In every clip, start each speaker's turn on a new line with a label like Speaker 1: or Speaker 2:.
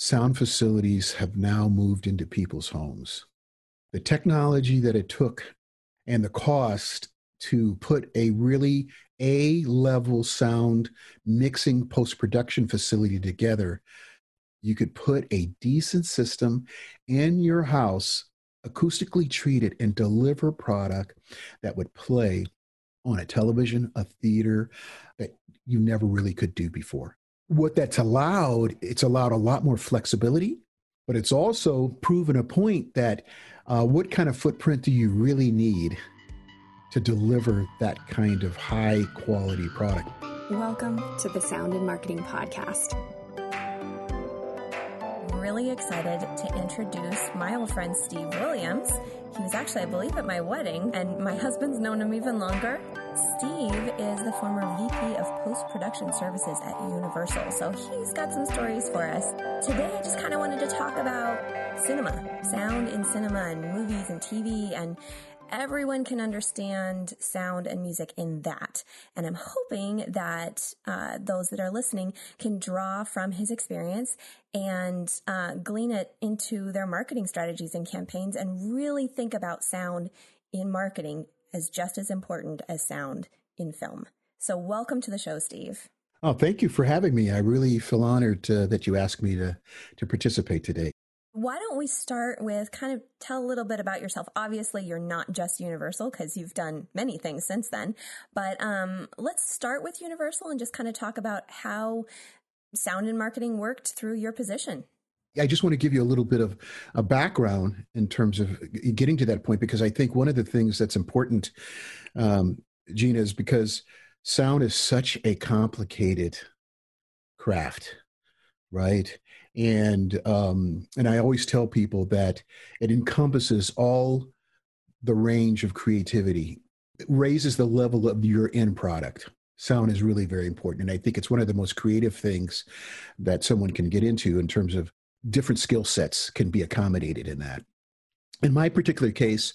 Speaker 1: sound facilities have now moved into people's homes. The technology that it took and the cost to put a really A level sound mixing post production facility together, you could put a decent system in your house, acoustically treated, and deliver product that would play on a television, a theater that you never really could do before. What that's allowed, it's allowed a lot more flexibility, but it's also proven a point that uh, what kind of footprint do you really need to deliver that kind of high quality product?
Speaker 2: Welcome to the Sound In Marketing Podcast
Speaker 3: really excited to introduce my old friend Steve Williams. He was actually, I believe, at my wedding, and my husband's known him even longer. Steve is the former VP of Post Production Services at Universal, so he's got some stories for us. Today, I just kind of wanted to talk about cinema, sound in cinema, and movies and TV, and everyone can understand sound and music in that. And I'm hoping that uh, those that are listening can draw from his experience and uh, glean it into their marketing strategies and campaigns and really think about sound in marketing as just as important as sound in film. So, welcome to the show, Steve.
Speaker 1: Oh, thank you for having me. I really feel honored to, that you asked me to, to participate today.
Speaker 3: Why don't we start with kind of tell a little bit about yourself? Obviously, you're not just Universal because you've done many things since then, but um, let's start with Universal and just kind of talk about how sound and marketing worked through your position.
Speaker 1: I just want to give you a little bit of a background in terms of getting to that point because I think one of the things that's important, um, Jeanna, is because sound is such a complicated craft, right? And um, and I always tell people that it encompasses all the range of creativity. It raises the level of your end product. Sound is really very important, and I think it's one of the most creative things that someone can get into in terms of different skill sets can be accommodated in that. In my particular case,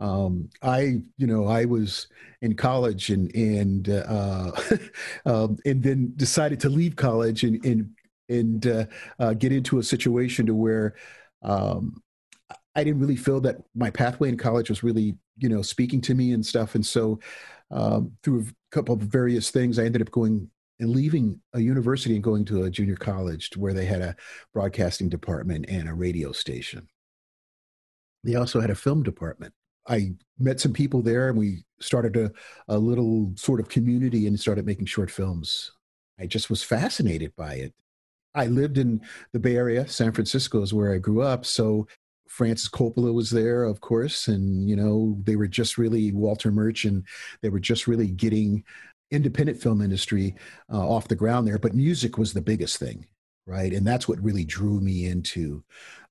Speaker 1: um, I, you know, I was in college and and uh, um, and then decided to leave college and, and and uh, uh, get into a situation to where um, I didn't really feel that my pathway in college was really, you know, speaking to me and stuff. And so, um, through a couple of various things, I ended up going and leaving a university and going to a junior college where they had a broadcasting department and a radio station. They also had a film department. I met some people there and we started a, a little sort of community and started making short films. I just was fascinated by it. I lived in the Bay Area. San Francisco is where I grew up. So Francis Coppola was there, of course, and you know they were just really Walter Murch, and they were just really getting independent film industry uh, off the ground there. But music was the biggest thing, right? And that's what really drew me into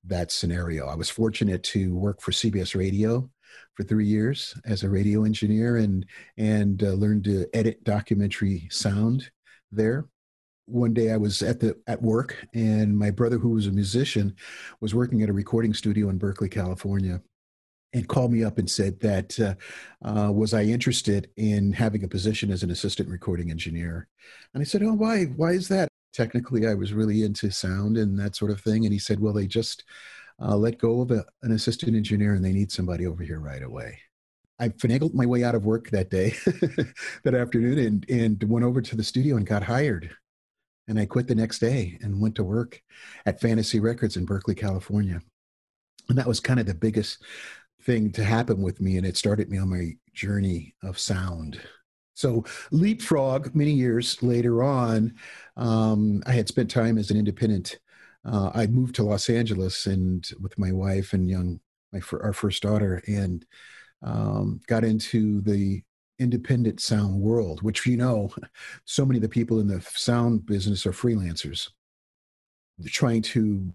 Speaker 1: that scenario. I was fortunate to work for CBS Radio for three years as a radio engineer, and and uh, learned to edit documentary sound there one day I was at the at work, and my brother, who was a musician, was working at a recording studio in Berkeley, California, and called me up and said that uh, uh, was I interested in having a position as an assistant recording engineer, and I said, "Oh, why? Why is that?" Technically, I was really into sound and that sort of thing, and he said, "Well, they just uh, let go of a, an assistant engineer, and they need somebody over here right away." I finagled my way out of work that day, that afternoon, and and went over to the studio and got hired and I quit the next day and went to work at Fantasy Records in Berkeley, California. And that was kind of the biggest thing to happen with me. And it started me on my journey of sound. So, leapfrog, many years later on, um, I had spent time as an independent. Uh, I moved to Los Angeles and with my wife and young, my our first daughter, and um, got into the independent sound world, which you know, so many of the people in the sound business are freelancers. They're trying to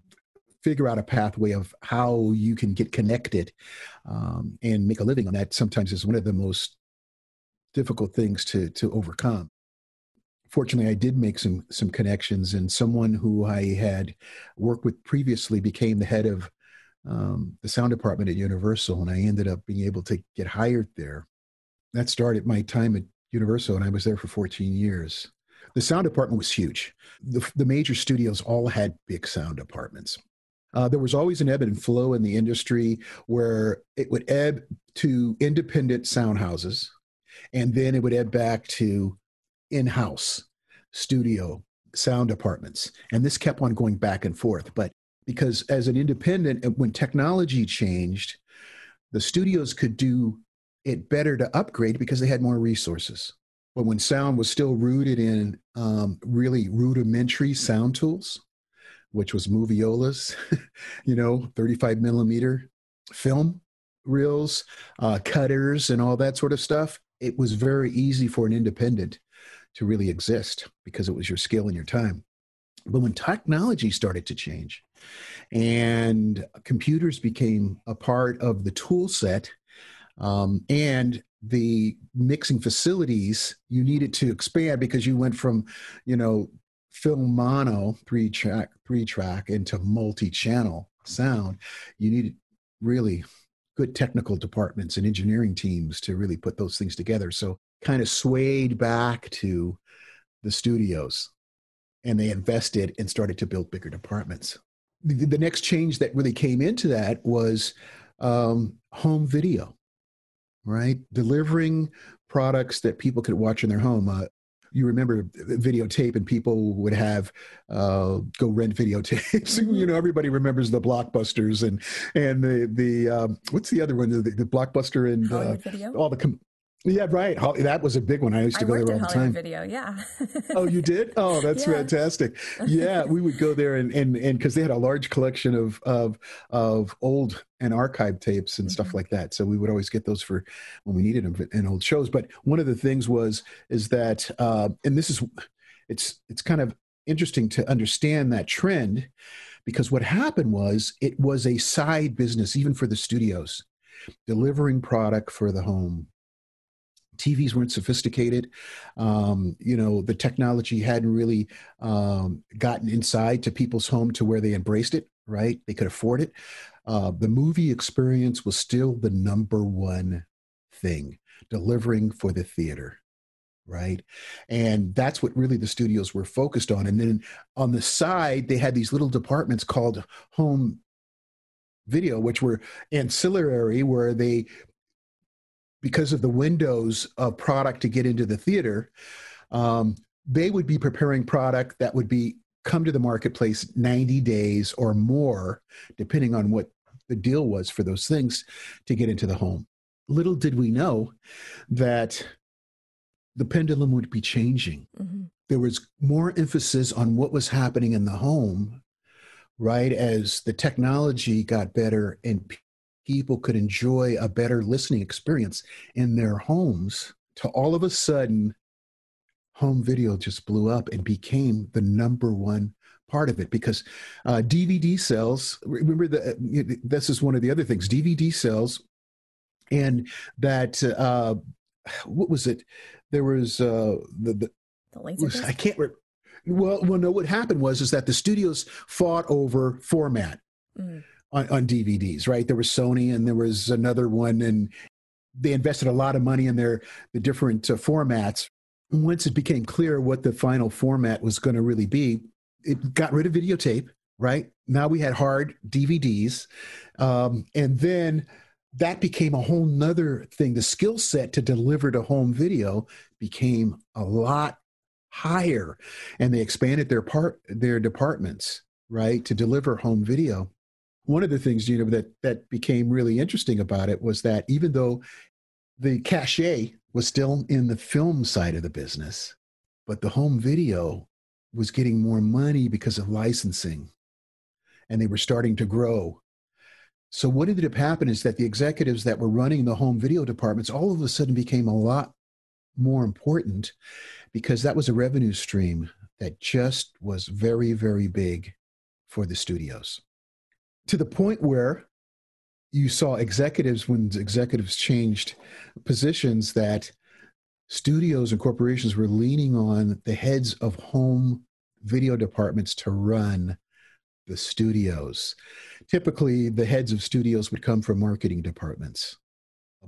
Speaker 1: figure out a pathway of how you can get connected um, and make a living on that. Sometimes is one of the most difficult things to to overcome. Fortunately, I did make some some connections, and someone who I had worked with previously became the head of um, the sound department at Universal, and I ended up being able to get hired there that started my time at Universal, and I was there for 14 years. the sound department was huge. The, the major studios all had big sound departments. Uh, there was always an ebb and flow in the industry where it would ebb to independent sound houses, and then it would ebb back to in house studio sound departments. And this kept on going back and forth. But because as an independent, when technology changed, the studios could do it better to upgrade because they had more resources. But when sound was still rooted in um, really rudimentary sound tools, which was moviolas, you know, 35 millimeter film reels, uh, cutters, and all that sort of stuff, it was very easy for an independent to really exist because it was your skill and your time. But when technology started to change and computers became a part of the tool set, um, and the mixing facilities you needed to expand because you went from you know film mono three track three track into multi-channel sound. You needed really good technical departments and engineering teams to really put those things together. So kind of swayed back to the studios and they invested and started to build bigger departments. The, the next change that really came into that was um, home video right delivering products that people could watch in their home uh, you remember videotape and people would have uh, go rent videotapes. you know, everybody remembers the blockbusters and and the the um, what's the other one? The, the blockbuster and uh, all the com- yeah, right. That was a big one. I used to
Speaker 3: I
Speaker 1: go there all
Speaker 3: the
Speaker 1: time.
Speaker 3: Video, yeah.
Speaker 1: oh, you did? Oh, that's yeah. fantastic. Yeah, we would go there and and and because they had a large collection of of of old and archive tapes and mm-hmm. stuff like that. So we would always get those for when we needed them in old shows. But one of the things was is that, uh, and this is, it's it's kind of interesting to understand that trend because what happened was it was a side business even for the studios delivering product for the home TVs weren't sophisticated. Um, you know, the technology hadn't really um, gotten inside to people's home to where they embraced it, right? They could afford it. Uh, the movie experience was still the number one thing, delivering for the theater right and that's what really the studios were focused on and then on the side they had these little departments called home video which were ancillary where they because of the windows of product to get into the theater, um, they would be preparing product that would be come to the marketplace 90 days or more, depending on what the deal was for those things to get into the home. Little did we know that the pendulum would be changing. Mm-hmm. There was more emphasis on what was happening in the home, right? As the technology got better and people could enjoy a better listening experience in their homes to all of a sudden home video just blew up and became the number one part of it. Because uh, dvd sales remember that this is one of the other things dvd sales and that uh, what was it? There was uh, the, the,
Speaker 3: the was,
Speaker 1: i can't re- well well no what happened was is that the studios fought over format. Mm on, on DVDs, right? There was Sony and there was another one, and they invested a lot of money in their the different uh, formats. Once it became clear what the final format was going to really be, it got rid of videotape. Right now, we had hard DVDs, um, and then that became a whole nother thing. The skill set to deliver to home video became a lot higher, and they expanded their part their departments right to deliver home video one of the things, you know, that that became really interesting about it was that even though the cachet was still in the film side of the business, but the home video was getting more money because of licensing and they were starting to grow. So, what ended up happening is that the executives that were running the home video departments all of a sudden became a lot more important because that was a revenue stream that just was very, very big for the studios to the point where you saw executives when executives changed positions that studios and corporations were leaning on the heads of home video departments to run the studios. Typically, the heads of studios would come from marketing departments,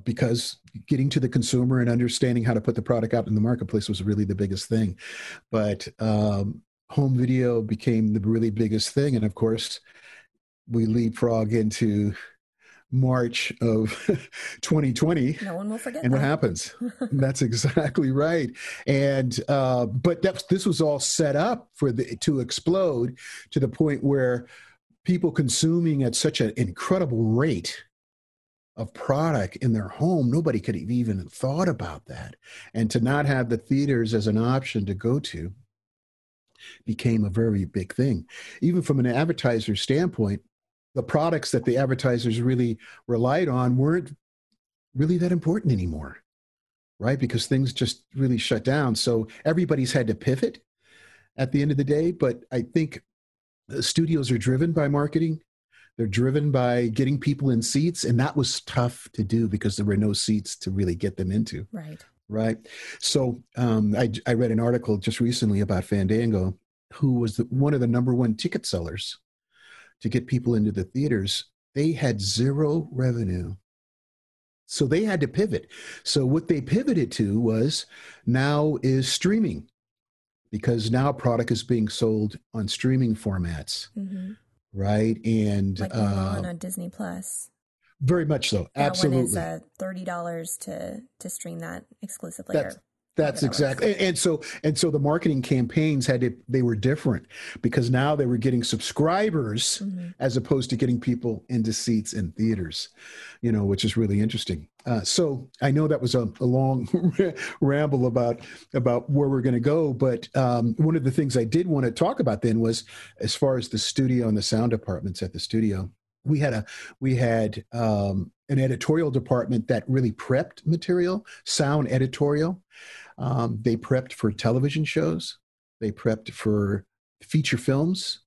Speaker 1: because getting to the consumer and understanding how to put the product out in the marketplace was really the biggest thing. But um, home video became the really biggest thing. And of course, we leapfrog into March of 2020.
Speaker 3: No one will forget.
Speaker 1: And
Speaker 3: that.
Speaker 1: what happens? that's exactly right. And uh, but that, this was all set up for the to explode to the point where people consuming at such an incredible rate of product in their home nobody could have even thought about that and to not have the theaters as an option to go to became a very big thing even from an advertiser standpoint the products that the advertisers really relied on weren't really that important anymore right because things just really shut down so everybody's had to pivot at the end of the day but i think studios are driven by marketing they're driven by getting people in seats, and that was tough to do because there were no seats to really get them into.
Speaker 3: Right.
Speaker 1: Right. So um, I, I read an article just recently about Fandango, who was the, one of the number one ticket sellers to get people into the theaters. They had zero revenue. So they had to pivot. So what they pivoted to was now is streaming because now product is being sold on streaming formats. Mm-hmm right? And
Speaker 3: like uh, on Disney Plus.
Speaker 1: Very much so. That Absolutely. One
Speaker 3: is uh, thirty dollars to to stream that exclusively.
Speaker 1: That's, that's exactly, and, and, so and so the marketing campaigns had to they were different because now they were getting subscribers mm-hmm. as opposed to getting people into seats in theaters, you know, which is really interesting. Uh, so I know that was a, a long ramble about about where we're going to go, but um, one of the things I did want to talk about then was as far as the studio and the sound departments at the studio we had a we had um, an editorial department that really prepped material sound editorial um, they prepped for television shows, they prepped for feature films,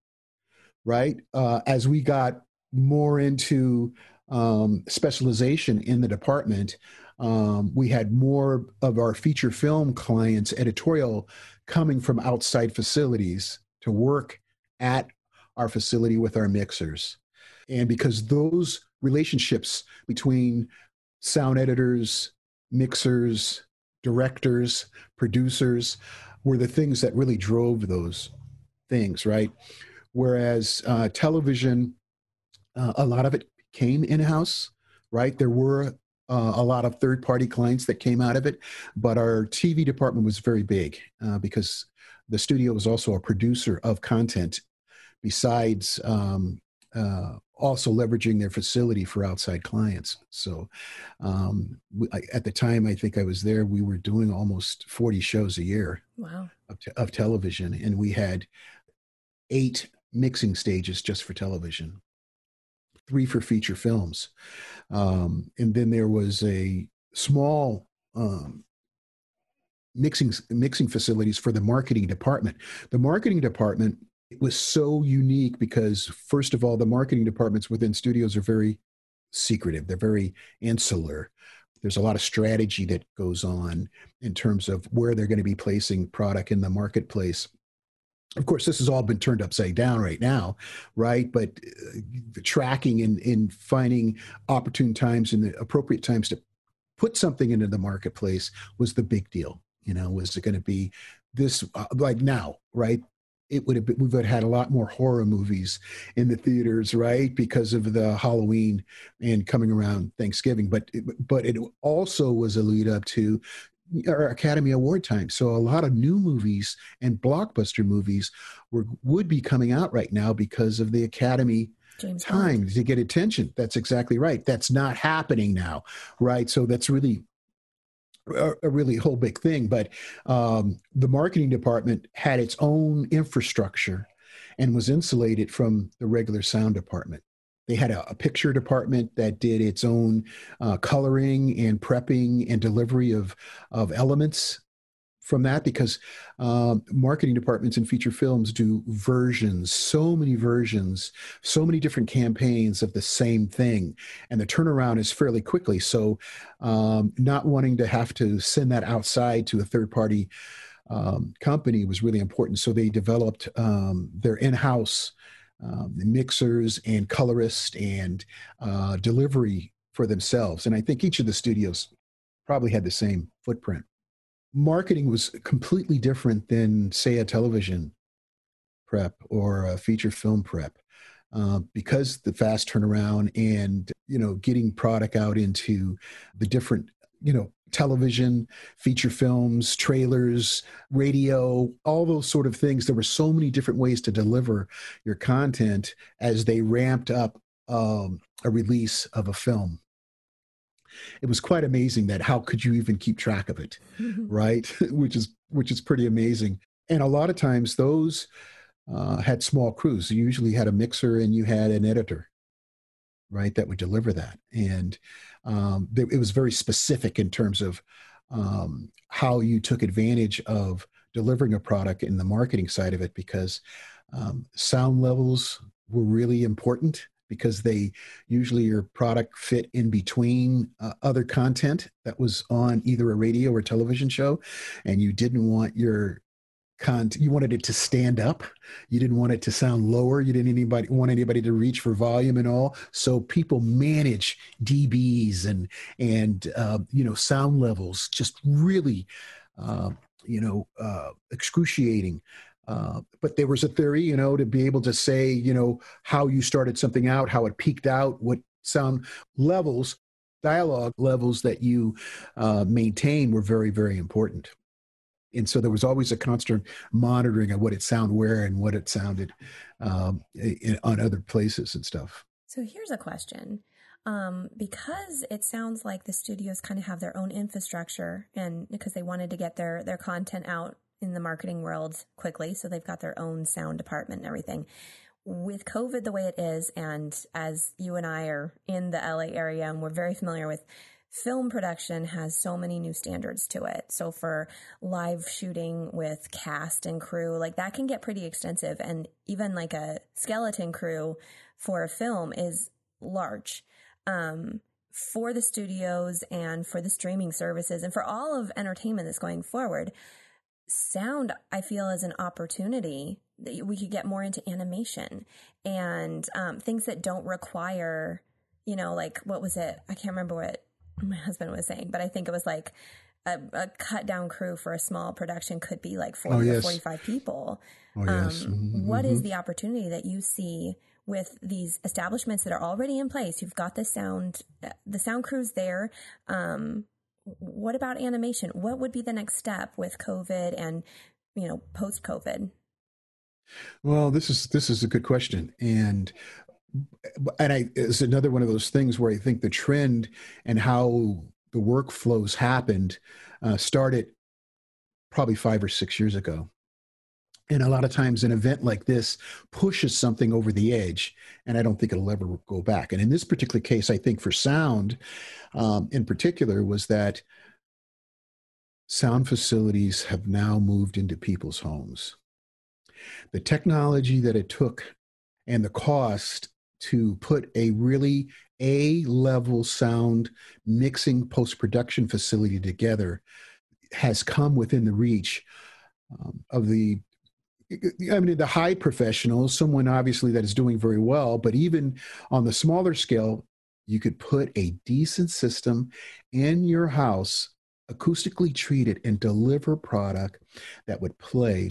Speaker 1: right? Uh, as we got more into um, specialization in the department, um, we had more of our feature film clients editorial coming from outside facilities to work at our facility with our mixers. And because those relationships between sound editors, mixers, directors, producers were the things that really drove those things, right? Whereas uh, television, uh, a lot of it came in house, right? There were uh, a lot of third party clients that came out of it, but our TV department was very big uh, because the studio was also a producer of content besides um, uh, also leveraging their facility for outside clients. So, um, we, I, at the time I think I was there, we were doing almost 40 shows a year
Speaker 3: wow.
Speaker 1: of, te- of television, and we had eight mixing stages just for television, three for feature films. Um, and then there was a small um, mixing mixing facilities for the marketing department. The marketing department it was so unique because first of all the marketing departments within studios are very secretive. They're very insular. There's a lot of strategy that goes on in terms of where they're going to be placing product in the marketplace. Of course this has all been turned upside down right now right? But uh, the tracking and in finding opportune times and the appropriate times to put something into the marketplace was the big deal. You know was it going to be this uh, like now right it would have been, we would have had a lot more horror movies in the theaters, right? Because of the Halloween and coming around Thanksgiving. But but it also was a lead up to our Academy Award time. So a lot of new movies and blockbuster movies were would be coming out right now because of the Academy James time Bond. to get attention. That's exactly right. That's not happening now, right? So that's really a, really whole big thing. But um, the marketing department had its own infrastructure and was insulated from the regular sound department. They had a, a picture department that did its own uh, coloring and prepping and delivery of of elements from that because um, marketing departments in feature films do versions, so many versions, so many different campaigns of the same thing, and the turnaround is fairly quickly. So, um, not wanting to have to send that outside to a third party um, company was really important. So they developed um, their in-house um, mixers and colorists and uh, delivery for themselves. And I think each of the studios probably had the same footprint. Marketing was completely different than, say, a television prep or a feature film prep. Uh, because the fast turnaround and you know getting product out into the different you know television feature films trailers radio all those sort of things there were so many different ways to deliver your content as they ramped up um, a release of a film it was quite amazing that how could you even keep track of it right? Which is which is pretty amazing. And a lot of times those uh, had small crews. You usually had a mixer and you had an editor right that would deliver that. And um, it was very specific in terms of um, how you took advantage of delivering a product in the marketing side of it because um, sound levels were really important because they usually your product fit in between uh, other content that was on either a radio or television show and you didn't want your content you wanted it to stand up. You didn't want it to sound lower. You didn't anybody want anybody to reach for volume and all. So people manage dbs and and uh, you know sound levels just really uh, you know uh, excruciating uh, but there was a theory, you know, to be able to say, you know, how you started something out, how it peaked out, what sound levels, dialogue levels that you uh, maintain were very, very important. And so there was always a constant monitoring of what it sounded where and what it sounded um, in, on other places and stuff.
Speaker 3: So here's a question. Um, because it sounds like the studios kind of have their own infrastructure and because they wanted to get their, their content out in the marketing world quickly. So they've got their own sound department and everything. With COVID the way it is, and as you and I are in the LA area and we're very familiar with film production has so many new standards to it. So for live shooting with cast and crew, like that can get pretty extensive. And even like a skeleton crew for a film is large. Um, for the studios and for the streaming services and for all of entertainment that's going forward, sound, I feel, is an opportunity that we could get more into animation and um, things that don't require, you know, like what was it? I can't remember what my husband was saying, but I think it was like a, a cut down crew for a small production could be like 40 oh, yes. or 45 people.
Speaker 1: Oh, yes.
Speaker 3: Um, mm-hmm. what is mm-hmm. the opportunity that you see with these establishments that are already in place? You've got the sound, uh, the sound crews there. Um, what about animation? What would be the next step with COVID and, you know, post COVID?
Speaker 1: Well, this is this is a good question, and and I it's another one of those things where I think the trend and how the workflows happened uh, started probably five or six years ago. And a lot of times, an event like this pushes something over the edge, and I don't think it'll ever go back. And in this particular case, I think for sound, um, in particular, was that sound facilities have now moved into people's homes. The technology that it took and the cost to put a really A level sound mixing post production facility together has come within the reach um, of the I mean, the high professionals, someone obviously that is doing very well, but even on the smaller scale, you could put a decent system in your house, acoustically treat it, and deliver product that would play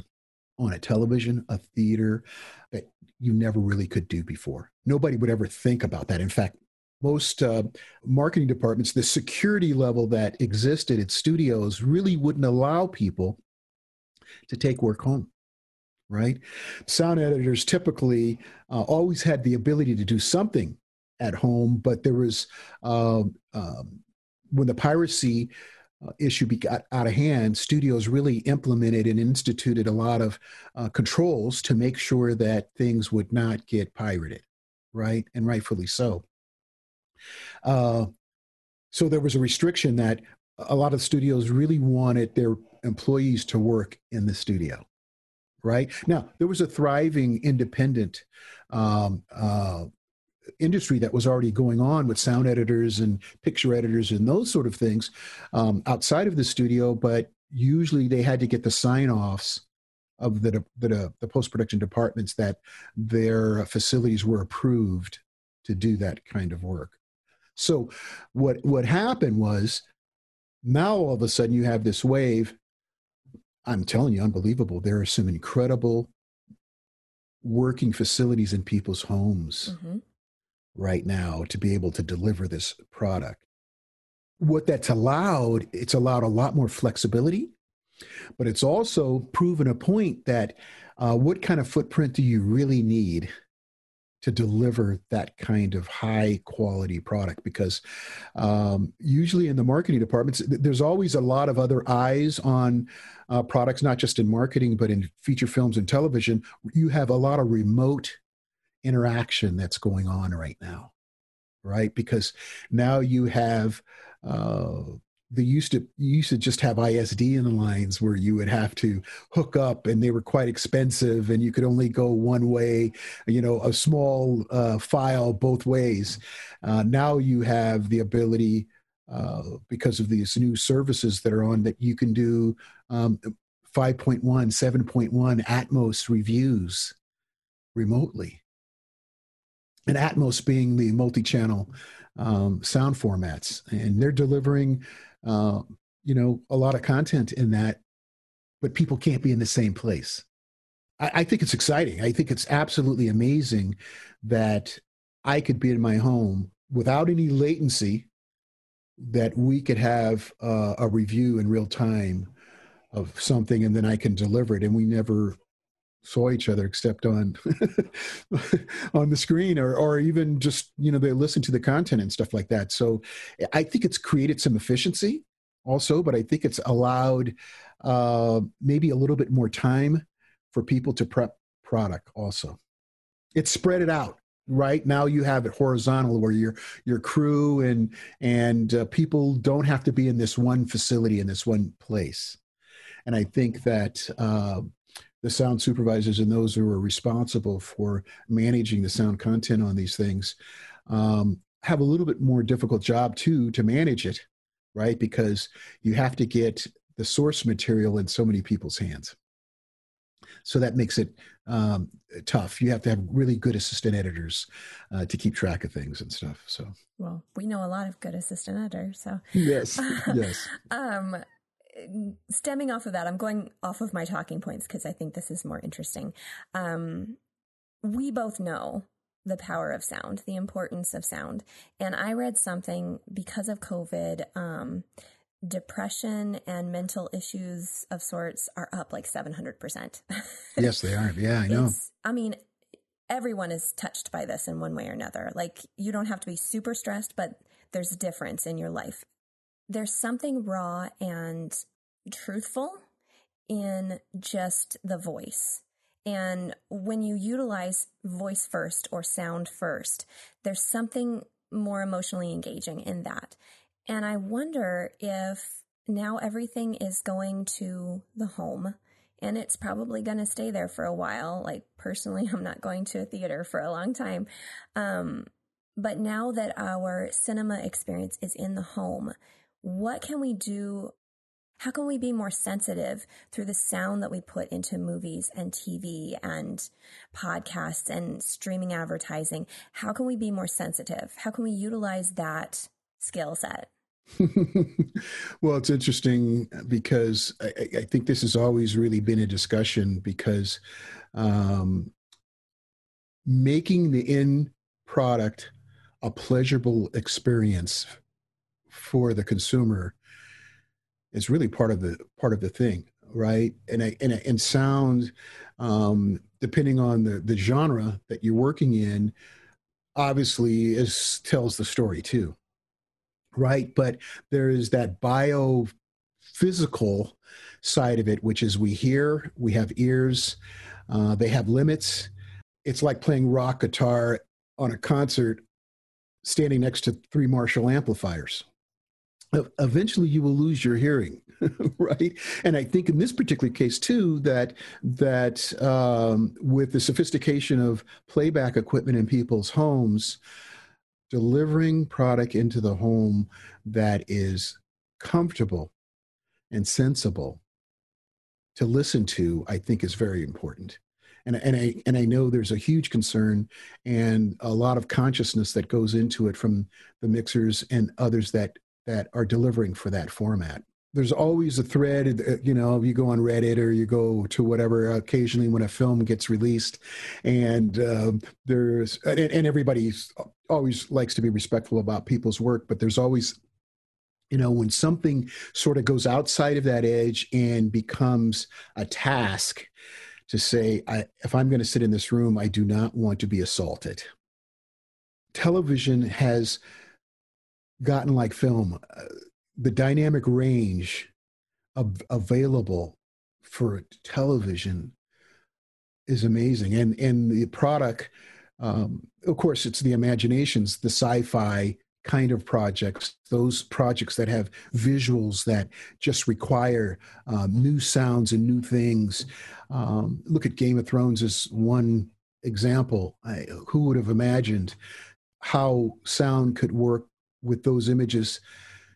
Speaker 1: on a television, a theater that you never really could do before. Nobody would ever think about that. In fact, most uh, marketing departments, the security level that existed at studios really wouldn't allow people to take work home right? Sound editors typically uh, always had the ability to do something at home, but there was uh, um, when the piracy uh, issue got out of hand, studios really implemented and instituted a lot of uh, controls to make sure that things would not get pirated, right? And rightfully so. Uh, so there was a restriction that a lot of studios really wanted their employees to work in the studio right? Now, there was a thriving independent um, uh, industry that was already going on with sound editors and picture editors and those sort of things um, outside of the studio, but usually they had to get the sign offs of the, the, the post production departments that their facilities were approved to do that kind of work. So what what happened was now all of a sudden you have this wave. I'm telling you, unbelievable. There are some incredible working facilities in people's homes mm-hmm. right now to be able to deliver this product. What that's allowed, it's allowed a lot more flexibility, but it's also proven a point that uh, what kind of footprint do you really need to deliver that kind of high quality product because um, usually in the marketing departments there's always a lot of other eyes on uh, products not just in marketing but in feature films and television. You have a lot of remote interaction that's going on right now right? Because now you have uh, they used to you used to just have ISDN the lines where you would have to hook up and they were quite expensive and you could only go one way you know a small uh, file both ways. Uh, now you have the ability uh, because of these new services that are on that you can do um, 5.1 7.1 atmos reviews remotely. And atmos being the multi-channel um, sound formats and they're delivering uh, you know, a lot of content in that, but people can't be in the same place. I, I think it's exciting. I think it's absolutely amazing that I could be in my home without any latency, that we could have uh, a review in real time of something and then I can deliver it. And we never saw each other except on on the screen or or even just you know they listen to the content and stuff like that. So i think it's created some efficiency also but i think it's allowed uh, maybe a little bit more time for people to prep product also. It's spread it out right? Now you have it horizontal where your your crew and and uh, people don't have to be in this one facility in this one place. And i think that uh, the sound supervisors and those who are responsible for managing the sound content on these things um, have a little bit more difficult job too to manage it, right? Because you have to get the source material in so many people's hands. So that makes it um, tough. You have to have really good assistant editors uh, to keep track of things and stuff. So,
Speaker 3: well, we know a lot of good assistant editors. So,
Speaker 1: yes, yes.
Speaker 3: um, stemming off of that, I'm going off of my talking points because I think this is more interesting. Um, we both know the power of sound, the importance of sound. And I read something because of COVID, um, depression and mental issues of sorts are up like 700%.
Speaker 1: yes, they are. Yeah, I know. It's,
Speaker 3: I mean, everyone is touched by this in one way or another. Like, you don't have to be super stressed, but there's a difference in your life there's something raw and truthful in just the voice. And when you utilize voice first or sound first, there's something more emotionally engaging in that. And I wonder if now everything is going to the home and it's probably going to stay there for a while. Like personally, I'm not going to a theater for a long time. Um, but now that our cinema experience is in the home, what can we do? How can we be more sensitive through the sound that we put into movies and TV and podcasts and streaming advertising? How can we be more sensitive? How can we utilize that skill set?
Speaker 1: well, it's interesting because I, I, think this has always really been a discussion because um, making the end product a pleasurable experience for the consumer is really part of the part of the thing right? And and, and sound um, depending on the the genre that you're working in obviously is tells the story too right? But there is that bio physical side of it which is we hear we have ears uh, they have limits. It's like playing rock guitar on a concert standing next to three marshall amplifiers eventually you will lose your hearing right? And i think in this particular case too that that um, with the sophistication of playback equipment in people's homes delivering product into the home that is comfortable and sensible to listen to i think is very important. And and I and I know there's a huge concern and a lot of consciousness that goes into it from the mixers and others that that are delivering for that format. There's always a thread, uh, you know, you go on Reddit or you go to whatever occasionally when a film gets released, and um, there's and, and everybody always likes to be respectful about people's work, but there's always you know when something sort of goes outside of that edge and becomes a task to say I, if i'm going to sit in this room i do not want to be assaulted television has gotten like film uh, the dynamic range of, available for television is amazing and and the product um, of course it's the imaginations the sci-fi kind of projects, those projects that have visuals that just require um, new sounds and new things. Um, look at Game of Thrones as one example. I, who would have imagined how sound could work with those images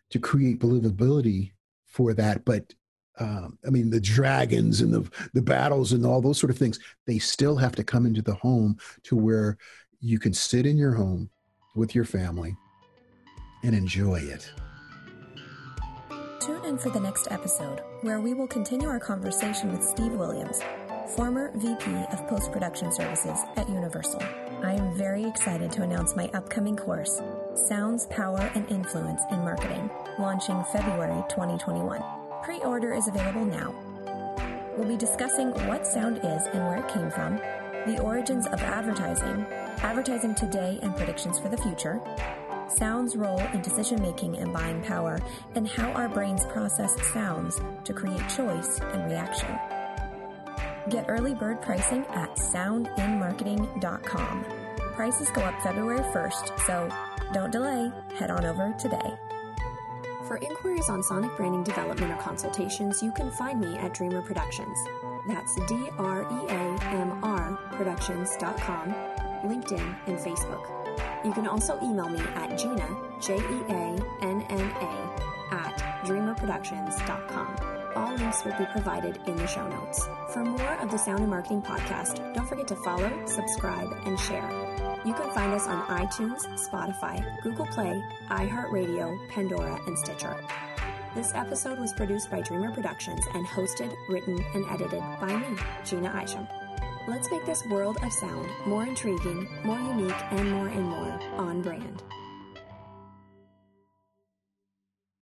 Speaker 1: to create believability for that? But um, I mean, the dragons and the the battles and all those sort of things, they still have to come into the home to where you can sit in your home with your family and enjoy it.
Speaker 3: Tune in for the next episode, where we will continue our conversation with Steve Williams, former VP of Post Production Services at Universal. I am very excited to announce my upcoming course, Sounds, Power, and Influence in Marketing, launching February 2021. Pre order is available now. We'll be discussing what sound is and where it came from, the origins of advertising, advertising today and predictions for the future, sound's role in decision making and buying power, and how our brains process sounds to create choice and reaction. Get early bird pricing at soundinmarketing.com. Prices go up February 1st, so don't delay. Head on over today.
Speaker 2: For inquiries on sonic branding development or consultations, you can find me at Dreamr Productions. That's D R E A M R Productions.com, LinkedIn, and Facebook. You can also email me at Jeanna, J E A N N A, at dreamrproductions.com. All links will be provided in the show notes. For more of the Sound In Marketing Podcast, don't forget to follow, subscribe, and share. You can find us on iTunes, Spotify, Google Play, iHeartRadio, Pandora, and Stitcher. This episode was produced by Dreamr Productions and hosted, written, and edited by me, Jeanna Isham. Let's make this world of sound more intriguing, more unique, and more and more on brand.